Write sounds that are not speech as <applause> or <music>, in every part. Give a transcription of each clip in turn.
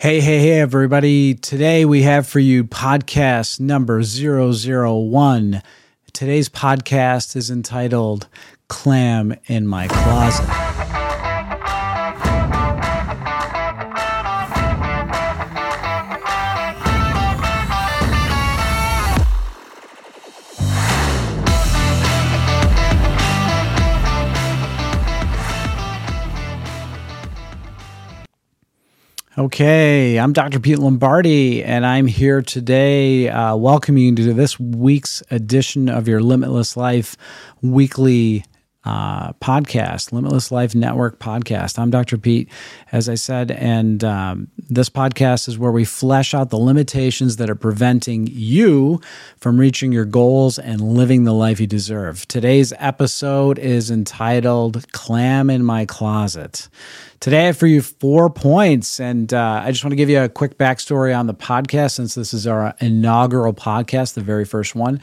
Hey, hey, hey, everybody. Today we have for you podcast number 001. Today's podcast is entitled Clam in My Closet. Okay, I'm Dr. Pete Lombardi, and I'm here today uh, welcoming you to this week's edition of your Limitless Life weekly uh, podcast, Limitless Life Network podcast. I'm Dr. Pete, as I said, and um, this podcast is where we flesh out the limitations that are preventing you from reaching your goals and living the life you deserve. Today's episode is entitled Clam in My Closet. Today, I have for you four points, and uh, I just want to give you a quick backstory on the podcast since this is our inaugural podcast, the very first one.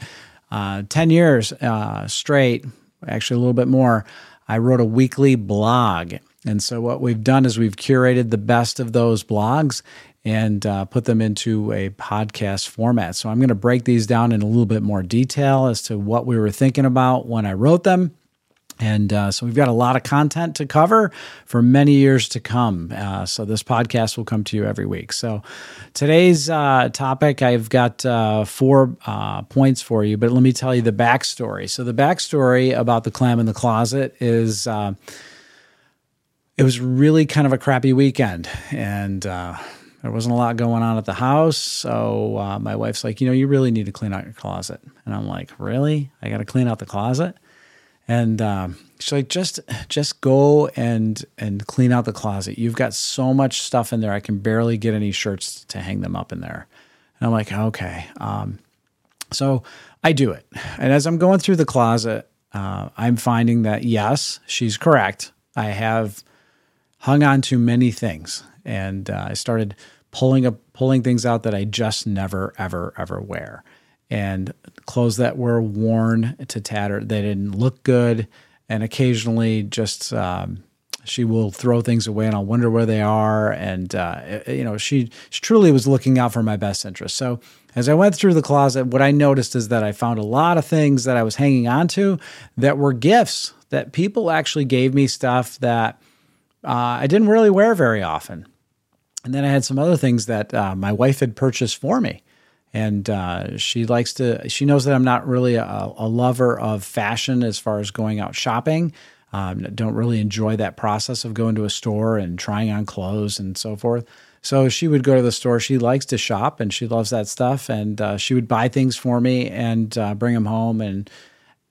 Uh, 10 years uh, straight actually a little bit more. I wrote a weekly blog. And so, what we've done is we've curated the best of those blogs and uh, put them into a podcast format. So, I'm going to break these down in a little bit more detail as to what we were thinking about when I wrote them and uh, so we've got a lot of content to cover for many years to come. Uh, so this podcast will come to you every week. So today's uh, topic, I've got uh, four uh, points for you, but let me tell you the backstory. So the backstory about the clam in the closet is uh, it was really kind of a crappy weekend, and there wasn't a lot going on at the house. So my wife's like, you know, you really need to clean out your closet, and I'm like, really? I got to clean out the closet? And um, she's like, just just go and and clean out the closet. You've got so much stuff in there. I can barely get any shirts to hang them up in there. And I'm like, okay. Um, so I do it, and as I'm going through the closet, uh, I'm finding that yes, she's correct. I have hung on to many things, and uh, I started pulling up pulling things out that I just never ever ever wear and clothes that were worn to tatter. They didn't look good, and occasionally just um, she will throw things away, and I'll wonder where they are. And uh, you know, she, she truly was looking out for my best interest. So as I went through the closet, what I noticed is that I found a lot of things that I was hanging on to that were gifts that people actually gave me stuff that uh, I didn't really wear very often. And then I had some other things that uh, my wife had purchased for me and uh, she likes to. She knows that I'm not really a, a, lover of fashion as far as going out shopping. Um, don't really enjoy that process of going to a store and trying on clothes and so forth. So she would go to the store. She likes to shop and she loves that stuff. And uh, she would buy things for me and uh, bring them home. And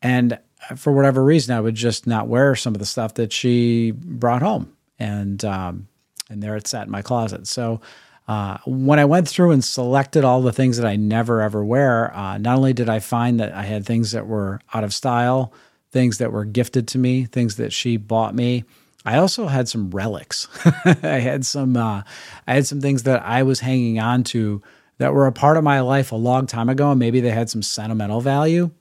and for whatever reason, I would just not wear some of the stuff that she brought home. And um, and there it sat in my closet. So uh, when I went through and selected all the things that I never ever wear, uh, not only did I find that I had things that were out of style, things that were gifted to me, things that she bought me. I also had some relics. <laughs> I had some uh, I had some things that I was hanging on to that were a part of my life a long time ago, and maybe they had some sentimental value,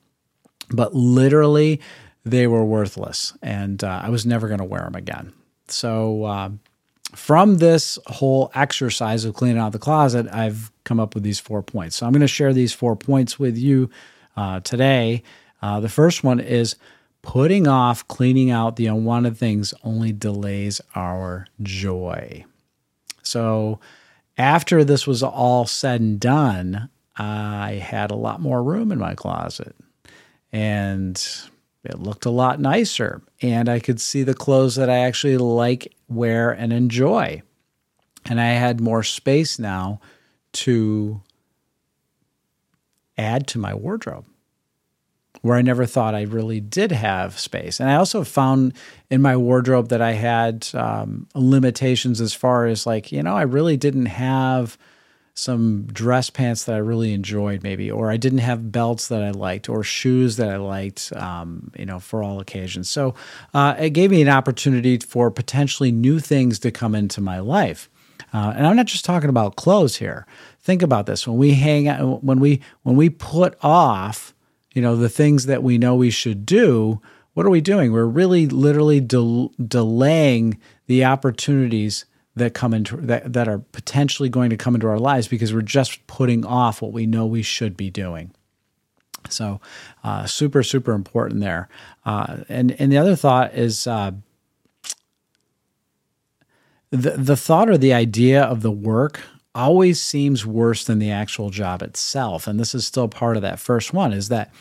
but literally they were worthless, and uh, I was never going to wear them again. So uh, from this whole exercise of cleaning out the closet, I've come up with these four points. So I'm going to share these four points with you uh, today. Uh, the first one is putting off cleaning out the unwanted things only delays our joy. So after this was all said and done, I had a lot more room in my closet. And it looked a lot nicer and I could see the clothes that I actually like, wear, and enjoy. And I had more space now to add to my wardrobe where I never thought I really did have space. And I also found in my wardrobe that I had um, limitations as far as like, you know, I really didn't have some dress pants that I really enjoyed, maybe, or I didn't have belts that I liked, or shoes that I liked, um, you know, for all occasions. So uh, it gave me an opportunity for potentially new things to come into my life. Uh, and I'm not just talking about clothes here. Think about this: when we hang out, when we when we put off, you know, the things that we know we should do, what are we doing? We're really literally del- delaying the opportunities that come into that, that are potentially going to come into our lives because we're just putting off what we know we should be doing. So, uh, super, super important there. Uh, and and the other thought is uh, the the thought or the idea of the work always seems worse than the actual job itself. And this is still part of that first one: is that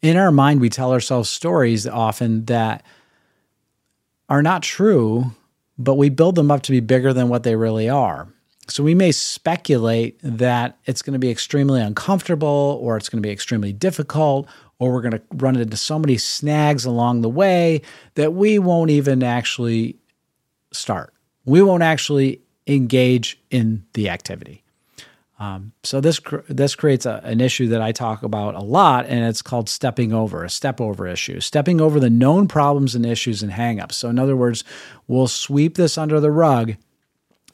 in our mind we tell ourselves stories often that are not true, but we build them up to be bigger than what they really are. So we may speculate that it's going to be extremely uncomfortable or it's going to be extremely difficult or we're going to run into so many snags along the way that we won't even actually start. We won't actually engage in the activity. Um, so this this creates a, an issue that I talk about a lot, and it's called stepping over, a step over issue, stepping over the known problems and issues and hangups. So in other words, we'll sweep this under the rug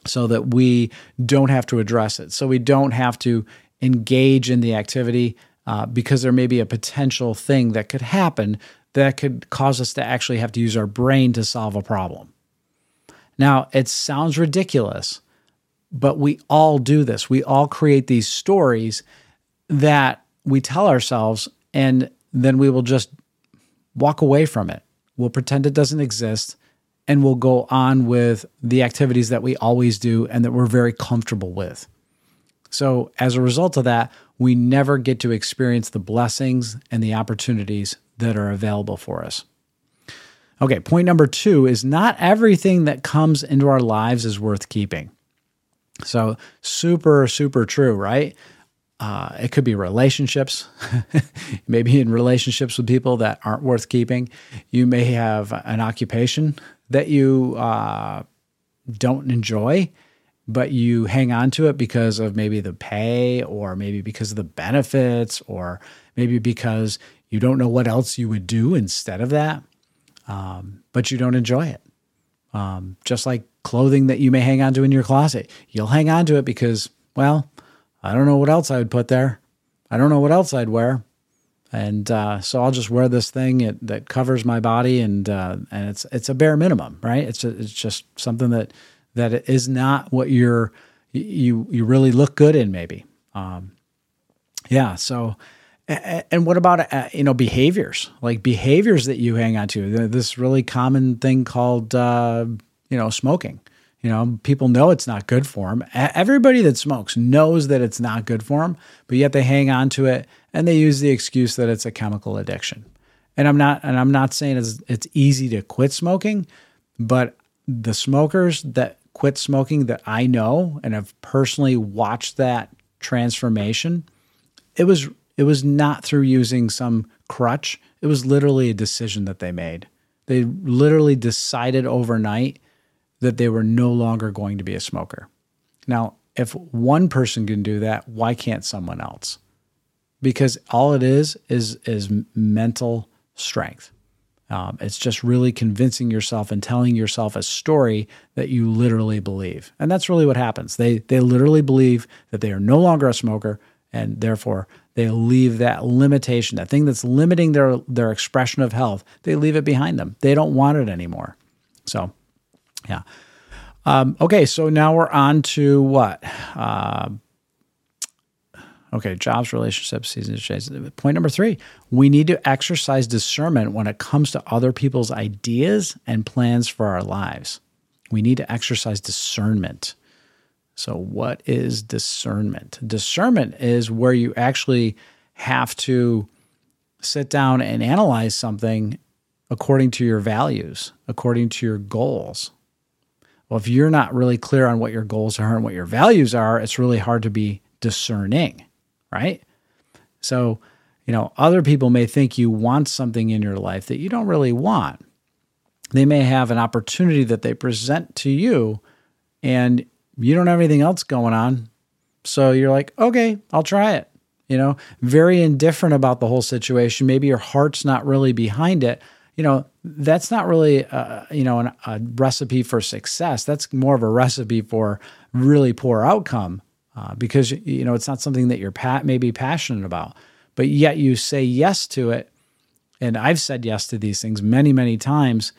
so that we don't have to address it. So we don't have to engage in the activity uh, because there may be a potential thing that could happen that could cause us to actually have to use our brain to solve a problem. Now, it sounds ridiculous, but we all do this. We all create these stories that we tell ourselves, and then we will just walk away from it. We'll pretend it doesn't exist and we'll go on with the activities that we always do and that we're very comfortable with. So, as a result of that, we never get to experience the blessings and the opportunities that are available for us. Okay, point number two is not everything that comes into our lives is worth keeping. So, super, super true, right? Uh, it could be relationships, <laughs> maybe in relationships with people that aren't worth keeping. You may have an occupation that you uh, don't enjoy, but you hang on to it because of maybe the pay or maybe because of the benefits or maybe because you don't know what else you would do instead of that, um, but you don't enjoy it. Um, just like clothing that you may hang on to in your closet, you'll hang on to it because, well, I don't know what else I would put there. I don't know what else I'd wear and uh, so I'll just wear this thing it, that covers my body, and uh, and it's it's a bare minimum, right? It's a, it's just something that that is not what you're you you really look good in, maybe. Um, yeah. So, and what about uh, you know behaviors like behaviors that you hang on to? This really common thing called uh, you know smoking. You know, people know it's not good for them. Everybody that smokes knows that it's not good for them, but yet they hang on to it and they use the excuse that it's a chemical addiction. And I'm not and I'm not saying it's it's easy to quit smoking, but the smokers that quit smoking that I know and have personally watched that transformation, it was it was not through using some crutch. It was literally a decision that they made. They literally decided overnight that they were no longer going to be a smoker. Now, if one person can do that, why can't someone else? Because all it is is is mental strength. Um, it's just really convincing yourself and telling yourself a story that you literally believe, and that's really what happens. They they literally believe that they are no longer a smoker, and therefore they leave that limitation, that thing that's limiting their their expression of health. They leave it behind them. They don't want it anymore. So yeah. Um, okay, so now we're on to what? Uh, okay, jobs, relationships, seasons, Point number three: we need to exercise discernment when it comes to other people's ideas and plans for our lives. We need to exercise discernment. So, what is discernment? Discernment is where you actually have to sit down and analyze something according to your values, according to your goals, well, if you're not really clear on what your goals are and what your values are, it's really hard to be discerning, right? So, you know, other people may think you want something in your life that you don't really want. They may have an opportunity that they present to you and you don't have anything else going on. So you're like, okay, I'll try it. You know, very indifferent about the whole situation. Maybe your heart's not really behind it, you know, that's not really, uh, you know, an, a recipe for success. That's more of a recipe for really poor outcome uh, because, you know, it's not something that you're pat maybe passionate about, but yet you say yes to it. And I've said yes to these things many, many times.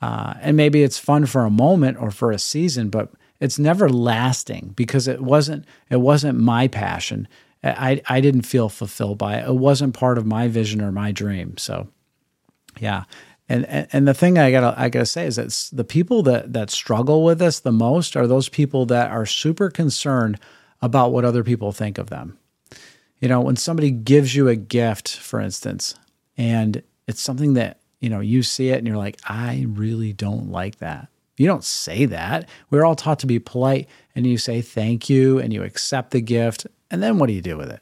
Uh, and maybe it's fun for a moment or for a season, but it's never lasting because it wasn't it wasn't my passion. I I didn't feel fulfilled by it. It wasn't part of my vision or my dream. So, yeah. And, and the thing I gotta I gotta say is that the people that that struggle with this the most are those people that are super concerned about what other people think of them. You know, when somebody gives you a gift, for instance, and it's something that you know you see it and you're like, I really don't like that. You don't say that. We're all taught to be polite, and you say thank you and you accept the gift, and then what do you do with it?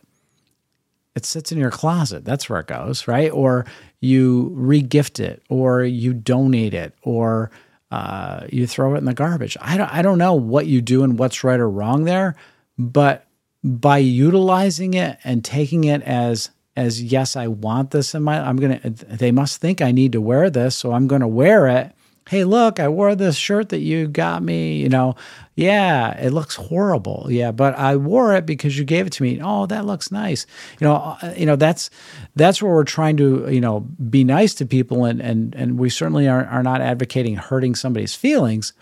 It sits in your closet. That's where it goes, right? Or you regift it, or you donate it, or uh, you throw it in the garbage. I don't, I don't know what you do and what's right or wrong there, but by utilizing it and taking it as as yes, I want this in my. I'm gonna. They must think I need to wear this, so I'm gonna wear it hey, look, I wore this shirt that you got me. You know, yeah, it looks horrible. Yeah, but I wore it because you gave it to me. Oh, that looks nice. You know, uh, you know that's that's where we're trying to you know be nice to people, and and and we certainly are are not advocating hurting somebody's feelings.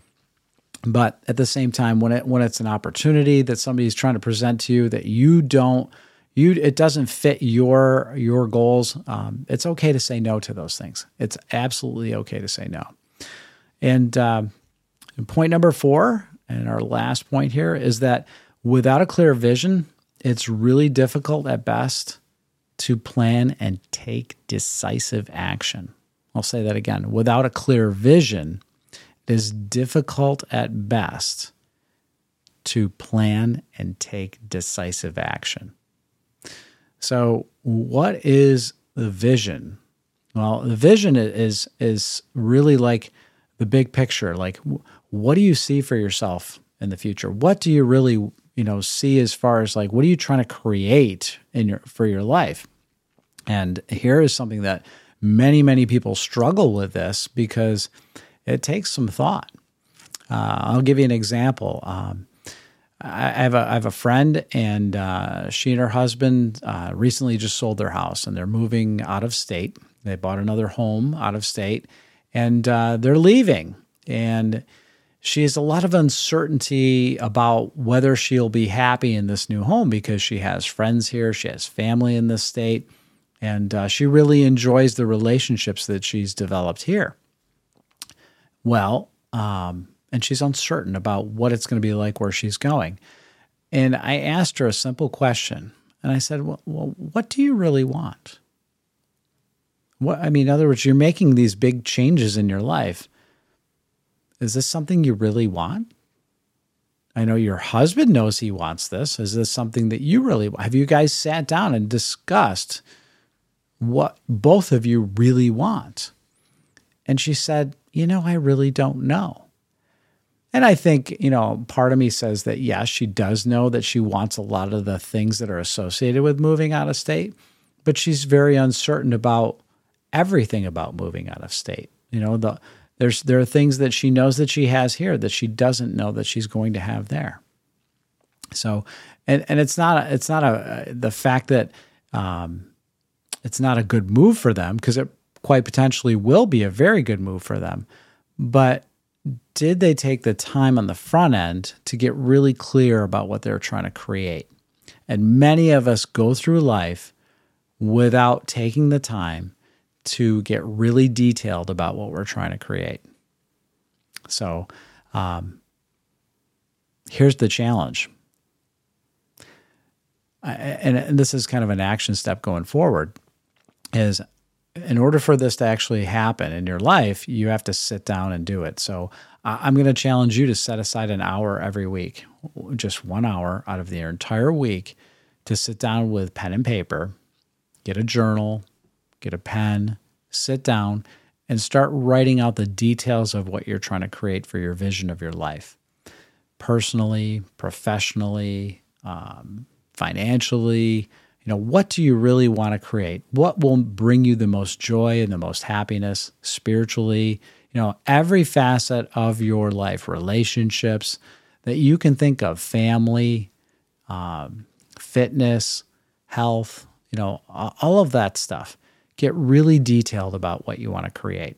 But at the same time, when it when it's an opportunity that somebody's trying to present to you that you don't you it doesn't fit your your goals um, it's okay to say no to those things it's absolutely okay to say no and uh, point number four, and our last point here, is that without a clear vision, it's really difficult at best to plan and take decisive action. I'll say that again. Without a clear vision, it is difficult at best to plan and take decisive action. So, what is the vision? Well, the vision is is really like the big picture like what do you see for yourself in the future? What do you really you know see as far as like what are you trying to create in your for your life? And here is something that many many people struggle with this because it takes some thought. Uh, i'll give you an example. Um, I have a I have a friend, and uh, she and her husband uh, recently just sold their house, and they're moving out of state. They bought another home out of state, and uh, they're leaving. And she has a lot of uncertainty about whether she'll be happy in this new home because she has friends here, she has family in this state, and uh, she really enjoys the relationships that she's developed here. Well, um, and she's uncertain about what it's going to be like where she's going. And I asked her a simple question, and I said, well, well what do you really want? What I mean, in other words, you're making these big changes in your life. Is this something you really want? I know your husband knows he wants this. Is this something that you really want? Have you guys sat down and discussed what both of you really want? And she said, You know, I really don't know. And I think, you know, part of me says that yes, she does know that she wants a lot of the things that are associated with moving out of state, but she's very uncertain about everything about moving out of state. You know, the there's there are things that she knows that she has here that she doesn't know that she's going to have there. So, and and it's not it's not a the fact that um, it's not a good move for them because it quite potentially will be a very good move for them, but did they take the time on the front end to get really clear about what they're trying to create? And many of us go through life without taking the time to get really detailed about what we're trying to create. So, um, here's the challenge. I, and, and this is kind of an action step going forward is in order for this to actually happen in your life, you have to sit down and do it. So I'm going to challenge you to set aside an hour every week, just one hour out of the entire week to sit down with pen and paper, get a journal, get a pen, sit down, and start writing out the details of what you're trying to create for your vision of your life personally, professionally, um, financially. You know, what do you really want to create? What will bring you the most joy and the most happiness spiritually? You know, every facet of your life, relationships that you can think of, family, um, fitness, health, you know, all of that stuff. Get really detailed about what you want to create.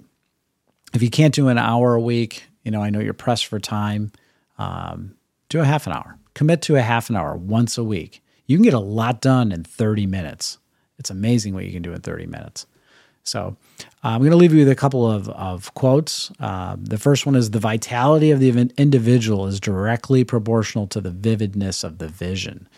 If you can't do an hour a week, you know, I know you're pressed for time. um, do a half an hour. Commit to a half an hour once a week. You can get a lot done in 30 minutes. It's amazing what you can do in 30 minutes. So uh, I'm going to leave you with a couple of, of quotes. Uh, the first one is The vitality of the individual is directly proportional to the vividness of the vision.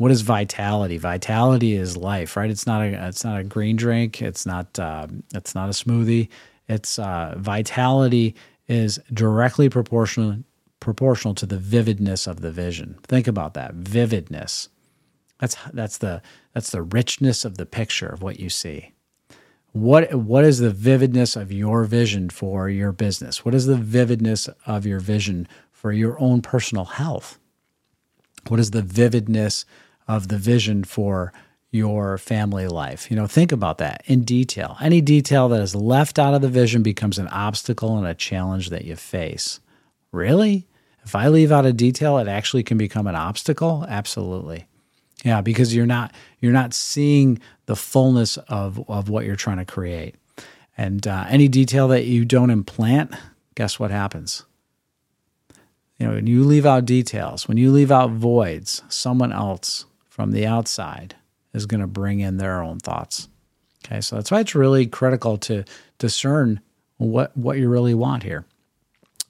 What is vitality? Vitality is life, right? It's not a it's not a green drink. It's not uh, it's not a smoothie. It's uh, vitality is directly proportional proportional to the vividness of the vision. Think about that vividness. That's that's the that's the richness of the picture of what you see. What what is the vividness of your vision for your business? What is the vividness of your vision for your own personal health? What is the vividness of the vision for your family life? You know, think about that in detail. Any detail that is left out of the vision becomes an obstacle and a challenge that you face. Really? If I leave out a detail, it actually can become an obstacle? Absolutely. Yeah, because you're not you're not seeing the fullness of of what you're trying to create. And uh, any detail that you don't implant, guess what happens? You know, when you leave out details, when you leave out voids, someone else from the outside is going to bring in their own thoughts. Okay, so that's why it's really critical to discern what what you really want here.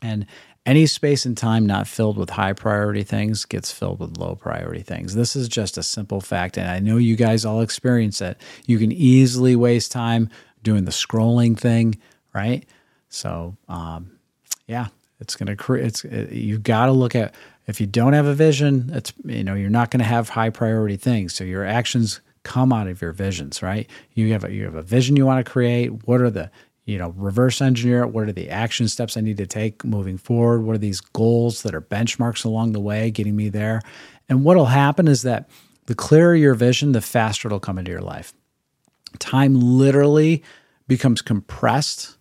And any space and time not filled with high priority things gets filled with low priority things. This is just a simple fact. And I know you guys all experience it. You can easily waste time doing the scrolling thing, right? So, um, yeah, it's going to create, it's, it, you've got to look at, if you don't have a vision, it's, you know, you're not going to have high priority things. So your actions come out of your visions, right? You have a, you have a vision you want to create. What are the you know, reverse engineer it. What are the action steps I need to take moving forward? What are these goals that are benchmarks along the way getting me there? And what'll happen is that the clearer your vision, the faster it'll come into your life. Time literally becomes compressed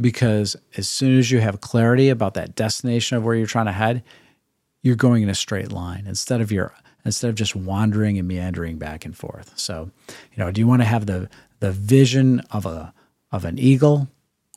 because as soon as you have clarity about that destination of where you're trying to head, you're going in a straight line instead of your instead of just wandering and meandering back and forth. So, you know, do you want to have the the vision of a of an eagle,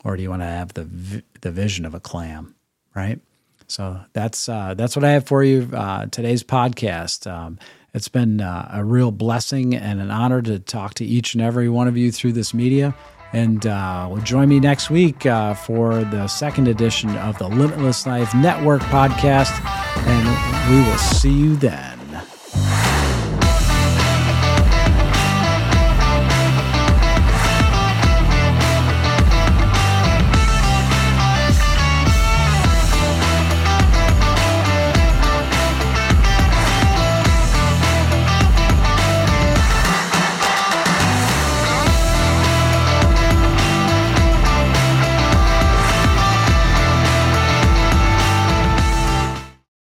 or do you want to have the the vision of a clam? Right. So that's uh, that's what I have for you uh, today's podcast. Um, it's been uh, a real blessing and an honor to talk to each and every one of you through this media. And uh, join me next week uh, for the second edition of the Limitless Life Network podcast. And we will see you then.